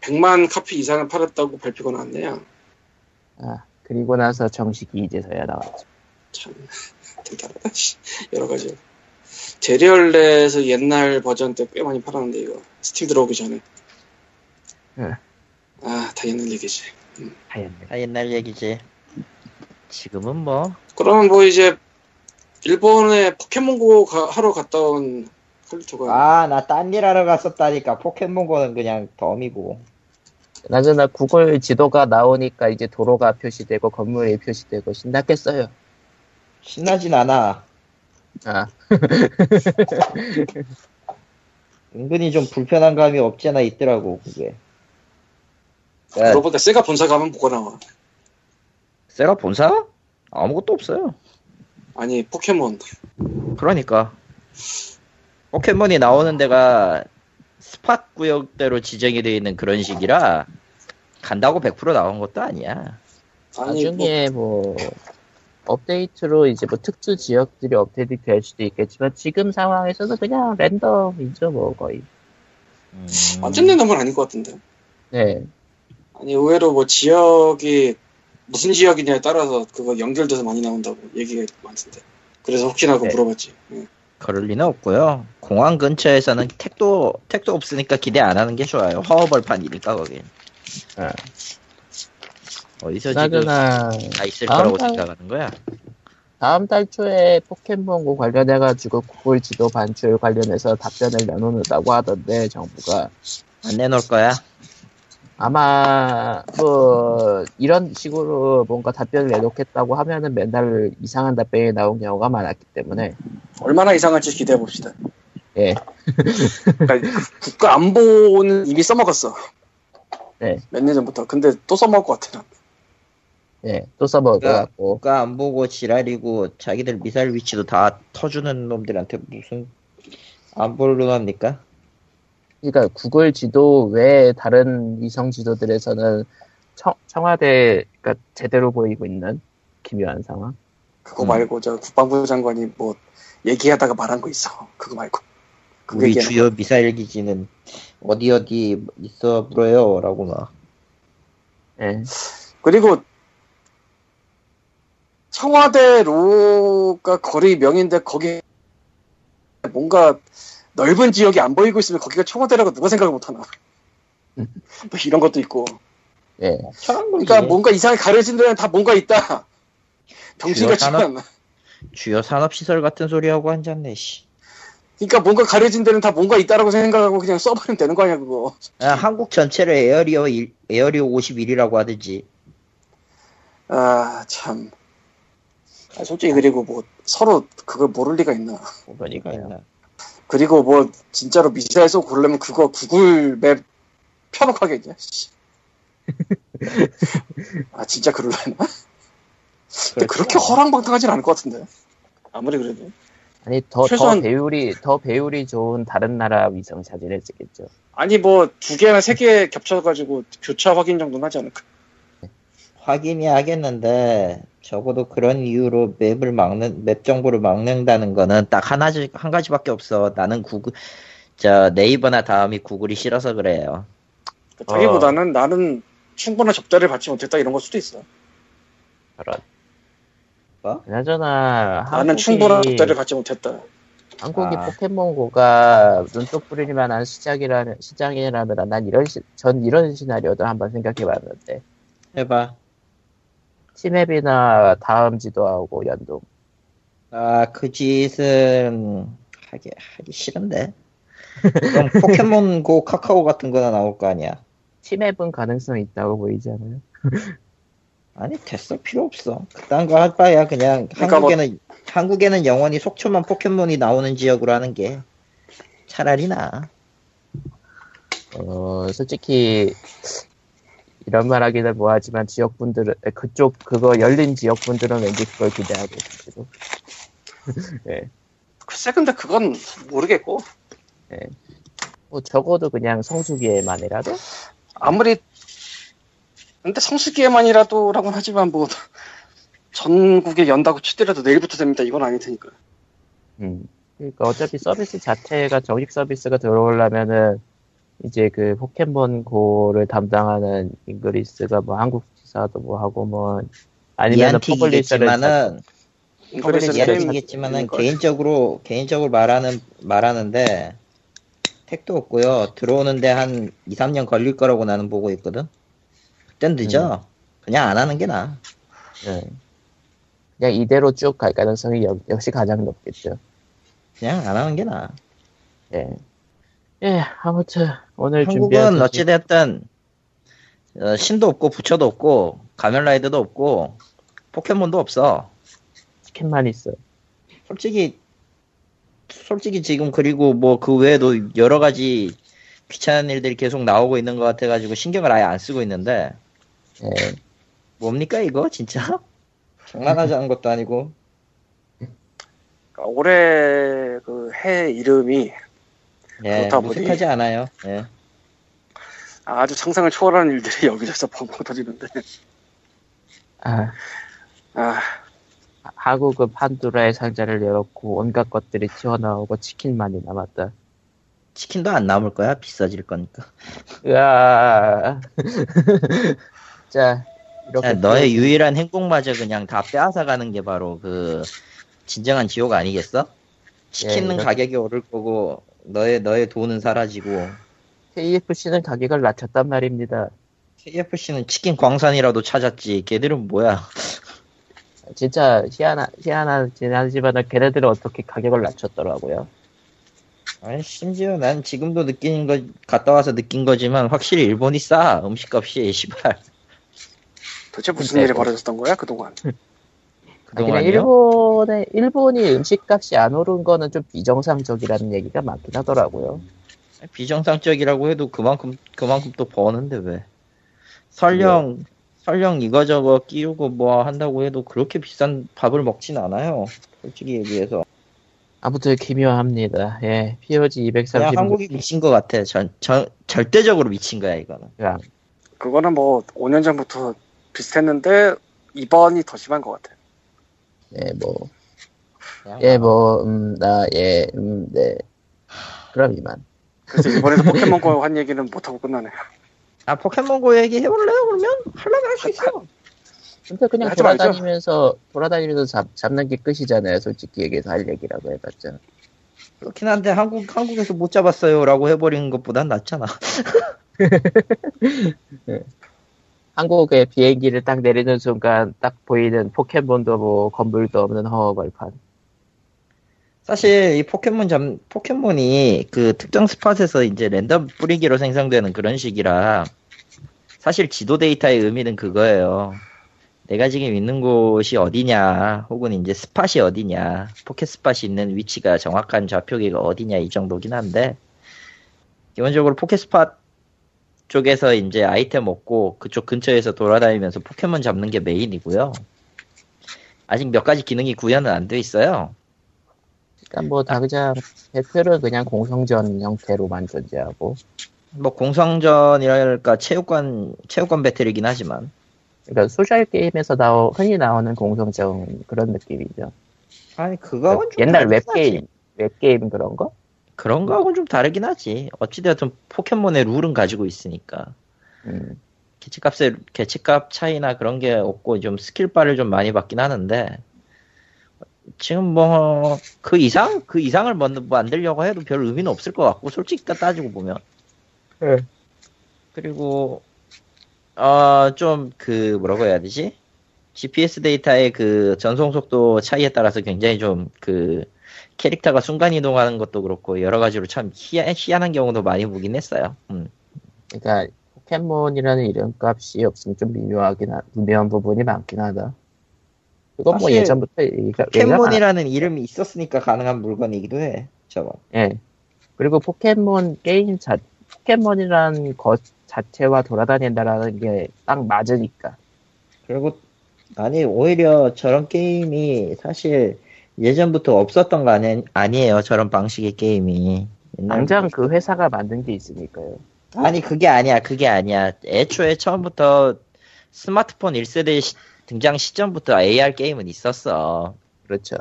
100만 카피 이상을 팔았다고 발표가 나왔네요. 아, 그리고 나서 정식이 이제서야 나왔죠. 참 대단하다. 씨. 여러 가지. 제리얼렛에서 옛날 버전 때 꽤 많이 팔았는데 이거 스팀 들어오기 전에. 응. 아, 다 옛날 얘기지. 하얀 다 옛날 얘기지. 지금은 뭐 그러면 뭐 이제 일본에 포켓몬고 가- 하러 갔다 온 칼리토가 아, 나 딴 일 하러 갔었다니까. 포켓몬고는 그냥 덤이고. 나저나 구글 지도가 나오니까 이제 도로가 표시되고 건물이 표시되고 신났겠어요. 신나진 않아. 아, 은근히 좀 불편한 감이 없지 않아 있더라고, 그게. 그러니까 그러고 보니까 세가 본사 가면 뭐가 나와? 세가 본사? 아무것도 없어요. 아니 포켓몬 그러니까. 포켓몬이 나오는 데가 스팟 구역대로 지정이 되어 있는 그런 식이라 간다고 100% 나온 것도 아니야. 아니 뭐, 나중에 뭐 업데이트로 이제 뭐 특수 지역들이 업데이트 될 수도 있겠지만 지금 상황에서는 그냥 랜덤이죠 뭐 거의. 음, 완전 랜덤은 아닌 것 같은데 네, 아니 의외로 뭐 지역이 무슨 지역이냐에 따라서 그거 연결돼서 많이 나온다고 얘기가 많던데 그래서 혹시나 그거 네. 물어봤지 응. 그럴 리는 없고요. 공항 근처에서는 택도 택도 없으니까 기대 안 하는 게 좋아요. 허허벌판이니까 거긴. 아. 어디서 지금 다 있을 거라고 달- 생각하는 거야? 다음 달 초에 포켓몬고 관련해가지고 구글 지도 반출 관련해서 답변을 내놓는다고 하던데 정부가 안 내놓을 거야. 아마 뭐 이런 식으로 뭔가 답변을 내놓겠다고 하면은 맨날 이상한 답변이 나온 경우가 많았기 때문에 얼마나 이상할지 기대해 봅시다 예. 그러니까 국가 안보는 이미 써먹었어 네. 몇 년 전부터 근데 또 써먹을 것 같아 예, 또 그러니까 같고 국가 안 보고 지랄이고 자기들 미사일 위치도 다 터주는 놈들한테 무슨 안 볼로 합니까? 그러니까 구글 지도 외에 다른 위성 지도들에서는 청, 청와대 그러니까 제대로 보이고 있는 기묘한 상황. 그거 음. 말고 저 국방부 장관이 뭐 얘기하다가 말한 거 있어 그거 말고 그거 우리 주요 미사일 기지는 어디 어디 있어 불어요 라고 막 예. 그리고 청와대로가 거리 명인데 거기 뭔가 넓은 지역이 안 보이고 있으면 거기가 청와대라고 누가 생각을 못하나? 음. 뭐 이런 것도 있고. 예. 그러니까 뭔가 이상하게 가려진 데는 다 뭔가 있다. 주요 산업- 주요 산업시설 같은 소리 하고 앉았네 씨. 그러니까 뭔가 가려진 데는 다 뭔가 있다라고 생각하고 그냥 써버리면 되는 거 아니야 그거. 야, 한국 전체를 에어리어 일- 에어리어 51이라고 하든지 아 참 아, 솔직히 그리고 뭐 서로 그걸 모를 리가 있나. 그러니까 있나. 그리고 뭐 진짜로 미사일 쏘고 그러려면 그거 구글 맵 펴놓고 하겠냐 아 진짜 그럴려나? 근데 그렇게 허랑방탕하진 않을 것 같은데. 아무리 그래도. 아니 더, 더 최소한- 배율이 더 배율이 좋은 다른 나라 위성 사진을 찍겠죠. 아니 뭐 두 개나 세 개 겹쳐가지고 교차 확인 정도는 하지 않을까? 확인이 하겠는데 적어도 그런 이유로 맵을 막는 맵 정보를 막는다는 거는 딱 하나지 한 가지밖에 없어. 나는 구글 저 네이버나 다음이 구글이 싫어서 그래요. 자기보다는 나는 충분한 접대를 받지 못했다 이런 걸 수도 있어 그런. 뭐? 그나저나 나는 한국이, 충분한 접대를 받지 못했다 한국이 아. 포켓몬고가 눈독 뿌릴 만한 시장이라는 시장이라면 난 이런 시, 전 이런 시나리오도 한번 생각해봤는데 해봐. 티맵이나 다음 지도하고 연동. 아 그 짓은 하기 하기 싫은데. 그럼 포켓몬고 카카오 같은 거나 나올 거 아니야. 티맵은 가능성이 있다고 보이지 않아요? 아니 됐어 필요 없어. 그딴 거 할 바야 그냥 그러니까 뭐- 한국에는 한국에는 영원히 속초만 포켓몬이 나오는 지역으로 하는 게 차라리 나. 어, 솔직히, 이런 말 하기는 뭐하지만 지역분들은, 에, 그쪽, 그거 열린 지역분들은 왠지 그걸 기대하고 있고. 예. 글쎄 근데 그건 모르겠고 뭐 적어도 그냥 성수기에만이라도? 아무리 근데 성수기에만이라도라고는 하지만 뭐 전국에 연다고 치더라도 내일부터 됩니다. 이건 아닐 테니까. 음. 그러니까 어차피 서비스 자체가 정식 서비스가 들어오려면은 이제 그 포켓몬 고를 담당하는 잉그리스가 뭐 한국 지사도 뭐 하고 뭐 아니면 이안틱이겠지만은 걸. 개인적으로 개인적으로 말하는 말하는데 택도 없고요. 들어오는데 한 2, 3년 걸릴 거라고 나는 보고 있거든. 그땐 늦어. 그냥 안 하는 게 나아. 예. 그냥 이대로 쭉 갈 가능성이 역, 역시 가장 높겠죠. 그냥 안 하는 게 나아. 예. 예, 아무튼 오늘 준비한 한국은 소식- 어찌됐든 어, 신도 없고 부처도 없고 가면라이더도 없고 포켓몬도 없어. 치킨만 있어. 솔직히 솔직히 지금 그리고 뭐 그 외에도 여러 가지 귀찮은 일들이 계속 나오고 있는 것 같아가지고 신경을 아예 안 쓰고 있는데 예. 뭡니까 이거 진짜 장난하자는 것도 아니고 그러니까 올해 그 해 이름이 예 그렇다 보니- 무색하지 않아요. 예. 아주 상상을 초월하는 일들이 여기저기서 펑펑 터지는데. 아, 아, 한국은 판도라의 상자를 열었고 온갖 것들이 튀어나오고 치킨만이 남았다. 치킨도 안 남을 거야 비싸질 거니까. 으아. 자, 이렇게 자, 너의 또- 유일한 행복마저 그냥 다 빼앗아 가는 게 바로 그 진정한 지옥 아니겠어? 치킨은 예, 가격이 오를 거고 너의 너의 돈은 사라지고 KFC는 가격을 낮췄단 말입니다. KFC는 치킨 광산이라도 찾았지. 걔들은 뭐야? 진짜 희한하, 희한하긴 하지만 걔네들은 어떻게 가격을 낮췄더라고요. 아니 심지어 난 지금도 느끼는 거 갔다 와서 느낀 거지만 확실히 일본이 싸 음식값이 씨발 도대체 무슨 일이 뭐- 벌어졌던 거야 그동안? 아, 그냥 그동안요. 일본의 일본이 음식값이 안 오른 거는 좀 비정상적이라는 얘기가 많긴 하더라고요. 비정상적이라고 해도 그만큼 그만큼 또 버는데 왜? 설령 설령 이거저거 끼우고 뭐 한다고 해도 그렇게 비싼 밥을 먹진 않아요. 솔직히 얘기해서 아무튼 기묘합니다. 예, POG 그냥 230. 한국이 미친 것 같아. 전, 전 절대적으로 미친 거야 이거는. 그거는 뭐 5년 전부터 비슷했는데 이번이 더 심한 것 같아. 예, 뭐, 예, 뭐, 음, 나, 예, 음, 네. 그럼 이만. 그래서 이번에도 포켓몬고 한 얘기는 못 하고 끝나네. 아 포켓몬고 얘기 해볼래요? 그러면 하려면 할 수 있어. 근데 그냥 하지 말죠. 돌아다니면서, 돌아다니면서 잡, 잡는 게 끝이잖아요. 솔직히 얘기해서 할 얘기라고 해봤자. 그렇긴 한데 한국 한국에서 못 잡았어요 라고 해버리는 것보단 낫잖아. 한국에 비행기를 딱 내리는 순간 딱 보이는 포켓몬도 뭐 건물도 없는 허허벌판. 사실 이 포켓몬 잠 포켓몬이 그 특정 spot에서 이제 랜덤 뿌리기로 생성되는 그런 식이라 사실 지도 데이터의 의미는 그거예요. 내가 지금 있는 곳이 어디냐, 혹은 이제 spot이 어디냐, 포켓 spot이 있는 위치가 정확한 좌표기가 어디냐 이 정도긴 한데 기본적으로 포켓 spot 쪽에서 이제 아이템 얻고 그쪽 근처에서 돌아다니면서 포켓몬 잡는 게 메인이고요. 아직 몇 가지 기능이 구현은 안 돼 있어요. 그러니까 뭐 당장 배틀은 그냥 공성전 형태로만 존재하고 뭐 공성전이랄까 체육관 체육관 배틀이긴 하지만 그러니까 소셜 게임에서 나오 흔히 나오는 공성전 그런 느낌이죠. 아니 그거하고는 좀 옛날 다르긴 하지. 웹게임 웹 게임 그런 거? 그런 거하고는 좀 다르긴 하지 어찌되었든 포켓몬의 룰은 가지고 있으니까 음. 개체값의 개체값 차이나 그런 게 없고 좀 스킬빨을 좀 많이 받긴 하는데 지금 뭐 그 이상 그 이상을 만- 만들려고 해도 별 의미는 없을 것 같고 솔직히 따지고 보면 네. 그리고 어 좀 그 뭐라고 해야 되지 GPS 데이터의 그 전송 속도 차이에 따라서 굉장히 좀 그 캐릭터가 순간 이동하는 것도 그렇고 여러 가지로 참 희한, 희한한 경우도 많이 보긴 했어요. 음. 그러니까 포켓몬이라는 이름값이 없으면 좀 미묘하긴 하, 미묘한 부분이 많긴 하다. 그건 뭐 예전부터 얘기가, 얘기가. 포켓몬이라는 이름이 있었으니까 가능한 물건이기도 해. 저거. 예. 그리고 포켓몬 게임 자 포켓몬이라는 것 자체와 돌아다닌다라는 게 딱 맞으니까. 그리고 아니 오히려 저런 게임이 사실 예전부터 없었던 거 아니, 아니에요. 저런 방식의 게임이. 당장 그 회사가 만든 게 있으니까요. 아니 그게 아니야 그게 아니야 애초에 처음부터 스마트폰 1세대 등장 시점부터 AR 게임은 있었어. 그렇죠.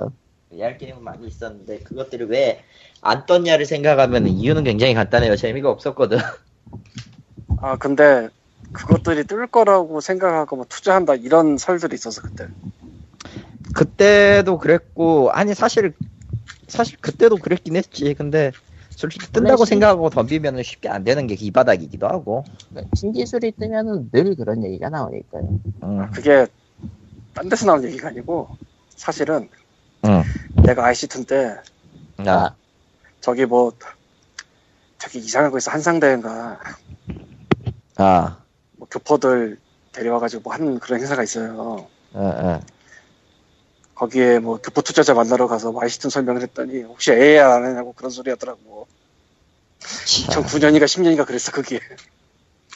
AR 게임은 많이 있었는데 그것들이 왜 안 떴냐를 생각하면 이유는 굉장히 간단해요. 재미가 없었거든. 아 근데 그것들이 뜰 거라고 생각하고 뭐 투자한다 이런 설들이 있어서 그때 그때도 그랬고 아니 사실 사실 그때도 그랬긴 했지. 근데 솔직히 뜬다고 신- 생각하고 덤비면 쉽게 안 되는 게 이 바닥이기도 하고. 그러니까 신기술이 뜨면은 늘 그런 얘기가 나오니까요. 응. 그게 딴 데서 나온 얘기가 아니고 사실은 응. 내가 IC2 때 아, 저기 뭐 저기 이상한 거 있어 한상대인가 아, 뭐 교포들 데려와가지고 뭐 하는 그런 행사가 있어요. 어, 어. 거기에 뭐 교포 투자자 만나러 가서 뭐 IC2 설명을 했더니 혹시 AR 안 하냐고 그런 소리 하더라고. 참. 2009년인가 10년인가 그랬어 그게.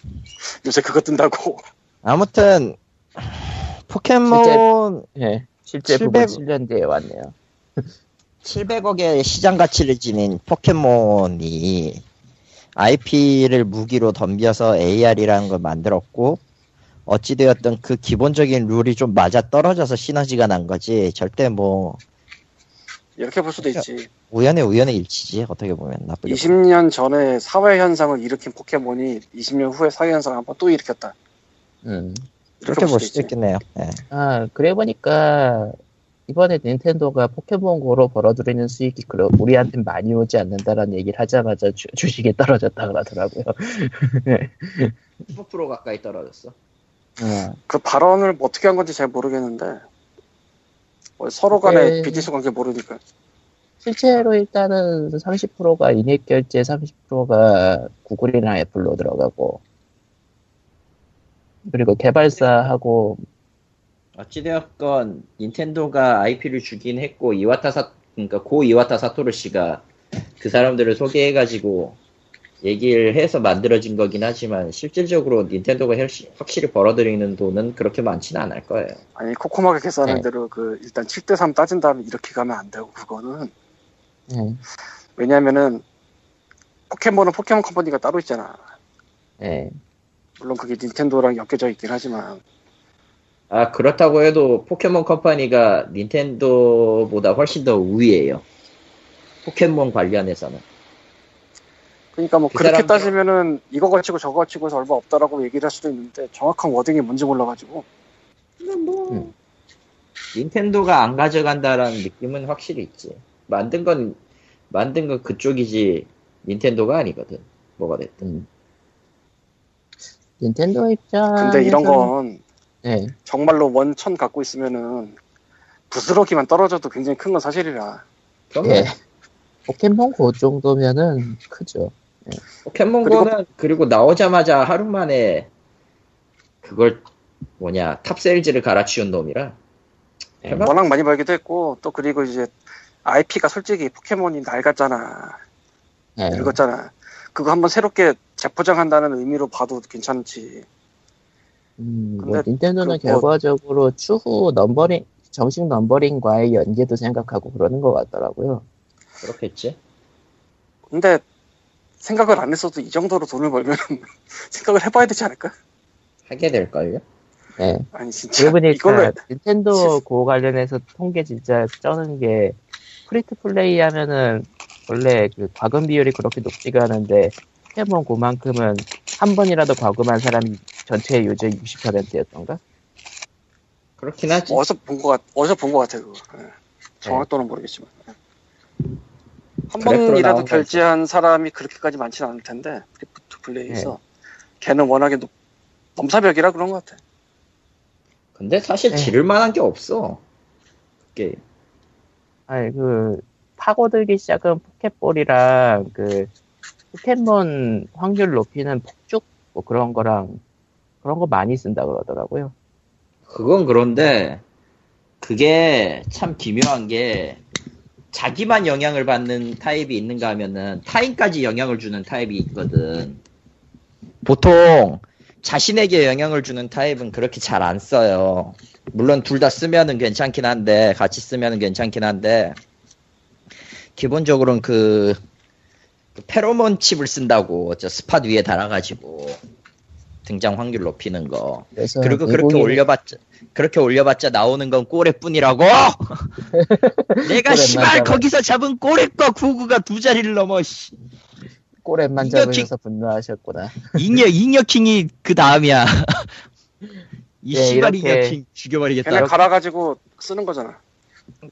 요새 그거 뜬다고. 아무튼 포켓몬 예. 실제 700 부분 7년 뒤에 왔네요. 700억의 시장 가치를 지닌 포켓몬이 IP를 무기로 덤벼서 AR이라는 걸 만들었고 어찌되었든 그 기본적인 룰이 좀 맞아 떨어져서 시너지가 난 거지 절대 뭐 이렇게 볼 수도 있지. 우연의 우연의 일치지 어떻게 보면 나쁘게 20년 전에 사회 현상을 일으킨 포켓몬이 20년 후에 사회 현상을 한번 또 일으켰다. 음. 그렇게 볼 수도 있겠네요 예. 아, 그래 보니까 이번에 닌텐도가 포켓몬고로 벌어들이는 수익이 그러, 우리한테 많이 오지 않는다라는 얘기를 하자마자 주, 주식이 떨어졌다 그러더라고요. 15% 가까이 떨어졌어 어, 그 발언을 뭐 어떻게 한 건지 잘 모르겠는데 뭐 서로 간에 네. 비즈니스 관계 모르니까 실제로 일단은 30%가 인앱 결제, 30%가 구글이나 애플로 들어가고 그리고 개발사하고 어찌되었건 닌텐도가 IP를 주긴 했고 이와타 사 그러니까 고 이와타 사토루 씨가 그 사람들을 소개해가지고 얘기를 해서 만들어진 거긴 하지만 실질적으로 닌텐도가 확실히 벌어들이는 돈은 그렇게 많지는 않을 거예요. 아니 코코마가 계산한 네. 대로 그 일단 7대 3 따진 다음에 이렇게 가면 안 되고 그거는 예, 왜냐면은 포켓몬은 포켓몬 컴퍼니가 따로 있잖아. 예. 물론 그게 닌텐도랑 엮여져 있긴 하지만 아 그렇다고 해도 포켓몬 컴퍼니가 닌텐도보다 훨씬 더 우위에요. 포켓몬 관련해서는. 그러니까 뭐 그 그렇게 따지면은 이거 거치고 저거 거치고 해서 얼마 없다라고 얘기를 할 수도 있는데 정확한 wording이 뭔지 몰라가지고 음. 닌텐도가 안 가져간다라는 느낌은 확실히 있지. 만든 건 만든 건 그쪽이지 닌텐도가 아니거든. 뭐가 됐든. 음. 닌텐도 입장. 근데 이런 건 예. 정말로 원천 갖고 있으면은 부스러기만 떨어져도 굉장히 큰 건 사실이라 예. 포켓몬 고 정도면은 크죠. 포켓몬고는 그리고... 나오자마자 하루 만에 그걸 뭐냐 탑세일즈를 갈아치운 놈이라. 예. 해봐? 워낙 많이 벌기도 했고 또 그리고 이제 IP가 솔직히 포켓몬이 낡았잖아 예. 늙었잖아 그거 한번 새롭게 재포장한다는 의미로 봐도 괜찮지 음, 뭐 근데 닌텐도는 그 뭐- 결과적으로 추후 넘버링 정식 넘버링과의 연계도 생각하고 그러는 것 같더라고요. 그렇겠지. 근데 생각을 안 했어도 이 정도로 돈을 벌면 생각을 해봐야 되지 않을까? 하게 될걸요. 예. 아니 진짜 그러고 보니까 이걸로 닌텐도 고 관련해서 통계 진짜 쩌는 게 free to play 하면은 원래 그 과금 비율이 그렇게 높지가 않은데 포켓몬 고만큼은 한 번이라도 과금한 사람이 전체 유저 60%였던가? 그렇긴 하지. 어디서 본 것 같, 어디서 본 것 같아 그거. 예. 네. 정확도는 모르겠지만 한 번이라도 결제한 사람이 그렇게까지 많지는 않을 텐데 free to play에서 네. 걔는 워낙에 높, 넘사벽이라 그런 것 같아. 근데 사실 네. 지를 만한 게 없어. 그게 아니 그 파고들기 시작한 포켓볼이랑 그 포켓몬 확률 높이는 폭죽 뭐 그런 거랑 그런 거 많이 쓴다 그러더라고요. 그건 그런데 그게 참 기묘한 게 자기만 영향을 받는 타입이 있는가 하면은 타인까지 영향을 주는 타입이 있거든. 보통 자신에게 영향을 주는 타입은 그렇게 잘 안 써요. 물론 둘 다 쓰면은 괜찮긴 한데 같이 쓰면은 괜찮긴 한데 기본적으로는 그, 그 페로몬 칩을 쓴다고 저 스팟 위에 달아가지고 등장 확률 높이는 거. 그래서 그리고 그렇게 올려봤자 그렇게 올려봤자 나오는 건 꼬레뿐이라고. 내가 씨발. 거기서 잡은 꼬레과 구구가 두 자리를 넘어. 씨. 이거 잡으셔서 분노하셨구나. 잉여 잉여킹이 그 다음이야. 이 예, 씨발 잉여킹 죽여버리겠다. 걔네 갈아가지고 쓰는 거잖아.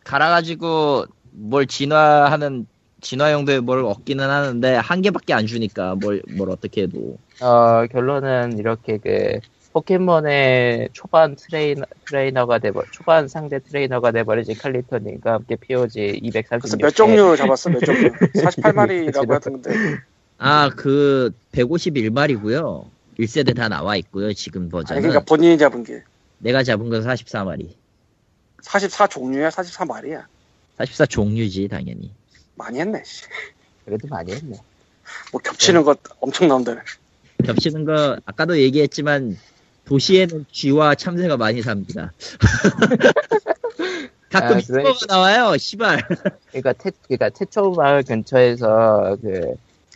갈아가지고 뭘 진화하는 진화 용도의 뭘 얻기는 하는데 한 개밖에 안 주니까 뭘 뭘 어떻게 해도 어, 결론은 이렇게 그 포켓몬의 초반 트레이너, 트레이너가 돼버, 초반 상대 트레이너가 돼버리지 칼리토님과 함께 POG 그래서 236. 몇 종류 잡았어, 몇 종류. 48마리라고 하던데. 아 그 151마리고요 1세대 다 나와 있고요 지금 아니, 버전은 그러니까 본인이 잡은 게. 내가 잡은 건 44마리 44 종류야, 44마리야. 44 종류지 당연히 많이 했네, 씨. 그래도 많이 했네. 뭐 겹치는 것 엄청 나온다네. 겹치는 거 아까도 얘기했지만 도시에는 쥐와 참새가 많이 삽니다 가끔 아, 스포가 그러니까- 나와요 시발 그러니까 태, 그러니까 태초 마을 근처에서 그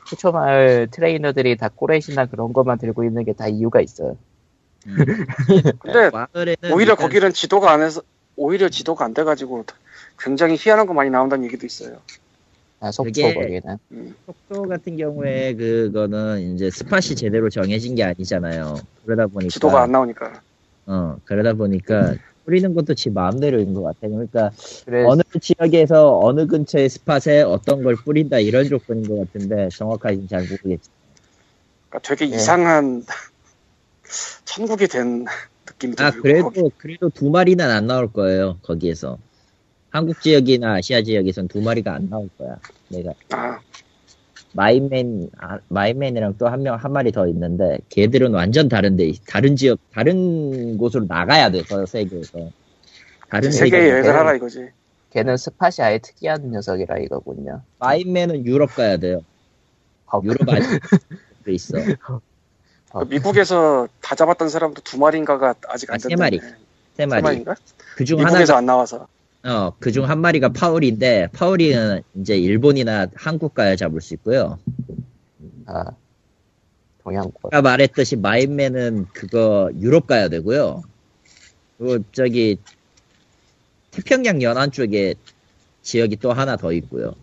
태초 마을 트레이너들이 다 꼬레시나 그런 것만 들고 있는 게 다 이유가 있어요. 근데 마을에는 오히려 일단 거기는 지도가 안 해서, 오히려 지도가 안 돼가지고 굉장히 희한한 거 많이 나온다는 얘기도 있어요. 아, 속초 그게- 거기는. 속도 같은 경우에 그거는 이제 스팟이 제대로 정해진 게 아니잖아요. 그러다 보니까 지도가 안 나오니까. 어 그러다 보니까 뿌리는 것도 지 마음대로인 것 같아. 그러니까 그래서 어느 지역에서 어느 근처의 스팟에 어떤 걸 뿌린다 이런 조건인 것 같은데 정확하게는 잘 모르겠지. 그러니까 되게 네. 이상한 천국이 된 느낌이 아 들고. 그래도 거기. 그래도 두 마리는 안 나올 거예요 거기에서. 한국 지역이나 아시아 지역에선 두 마리가 안 나올 거야. 내가 아, 마인맨 아, 마인맨이랑 또 한 명 한 마리 더 있는데 걔들은 완전 다른데 다른 지역 다른 곳으로 나가야 돼서 세계에서 다른 세계 여행을 하라 이거지. 걔는 스팟이 아예 특이한 녀석이라 이거군요. 마인맨은 유럽 가야 돼요. 아, 유럽 아직 돼 있어. 어. 그 미국에서 다 잡았던 사람도 두 마리인가가 아직 안 아, 세. 마리. 세세 마리. 마리 인가? 그중 하나가 안 나와서. 어 그 중 한 마리가 파울인데 파울이는 이제 일본이나 한국 가야 잡을 수 있고요. 아, 동양권. 아까 말했듯이 마인맨은 그거 유럽 가야 되고요. 그리고 저기 태평양 연안 쪽에 지역이 또 하나 더 있고요.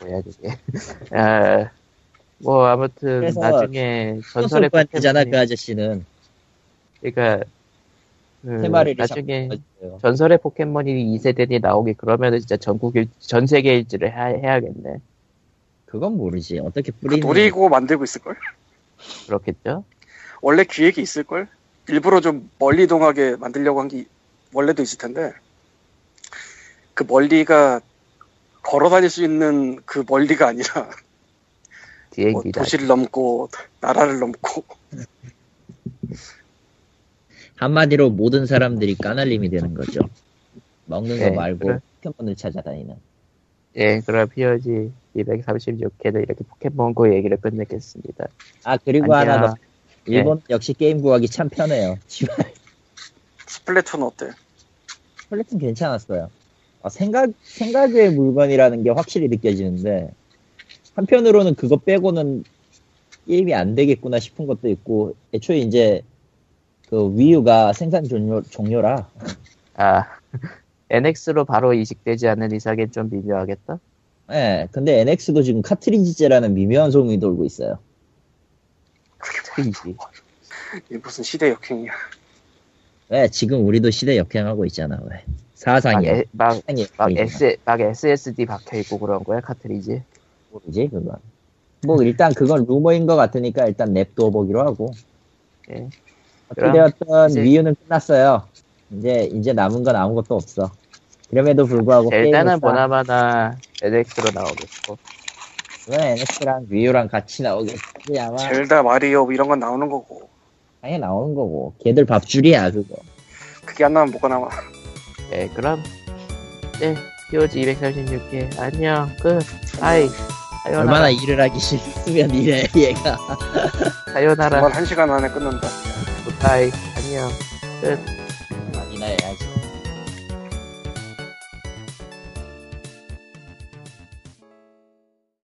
뭐야 그게. 아, 뭐 아무튼 나중에 전설의 소설관이잖아 그 포켓몬이 아저씨는 그러니까 그세 마리를 나중에 전설의 포켓몬이 2세대니 나오기 그러면은 진짜 전국 일, 전 세계 일지를 해야, 해야겠네. 그건 모르지 어떻게 그 뿌리는 노리고 만들고 있을 걸? 그렇겠죠? 원래 기획이 있을 걸? 일부러 좀 멀리 이동하게 만들려고 한 게 원래도 있을 텐데 그 멀리가 걸어 다닐 수 있는 그 멀리가 아니라 뭐. 도시를 넘고 나라를 넘고 한마디로 모든 사람들이 까날림이 되는 거죠. 먹는 거 네, 말고 그래. 포켓몬을 찾아다니는. 예, 그럼 POG 236회는 이렇게 포켓몬고 얘기를 끝내겠습니다. 아 그리고. 하나 더. 일본 역시 게임 구하기 참 편해요. 스플래툰 어때? 플래툰 괜찮았어요. 아, 생각 생각의 물건이라는 게 확실히 느껴지는데 한편으로는 그거 빼고는 게임이 안 되겠구나 싶은 것도 있고 애초에 이제 그 위유가 생산 종료, 종료라 아, NX로 바로 이식되지 않는 이상엔 좀 미묘하겠다? 예 근데 NX도 지금 카트리지제라는 미묘한 소문이 돌고 있어요 트이지. 이게 무슨 시대 역행이야. 왜 지금 우리도 시대 역행하고 있잖아 왜 막, 사상이 에, 막, 사상이 막, 보이잖아. S, 막 SSD 박혀있고 그런 거야, 카트리지? 모르지 그건 뭐 일단 그건 루머인 것 같으니까 일단 냅둬 보기로 하고 예. 어떻게 되었던 이제- 위유는 끝났어요. 이제 이제 남은 건 아무것도 없어. 그럼에도 불구하고 젤다는 게임은 보나마나 NX로 나오겠고. 그건 NX랑 위유랑 같이 나오겠지 아마. 젤다, 마리오 뭐 이런 건 나오는 거고. 당연히 나오는 거고. 걔들 밥줄이야 그거. 그게 안 나오면 뭐가 나와. 예, 그럼, 네, POG 236회, 안녕, 끝, 아이, 사요나라, 얼마나 일을 하기 싫으면 이래 얘가. 사요나라, 정말 한 시간 안에 끝난다. đây anh nhau. Chứ... này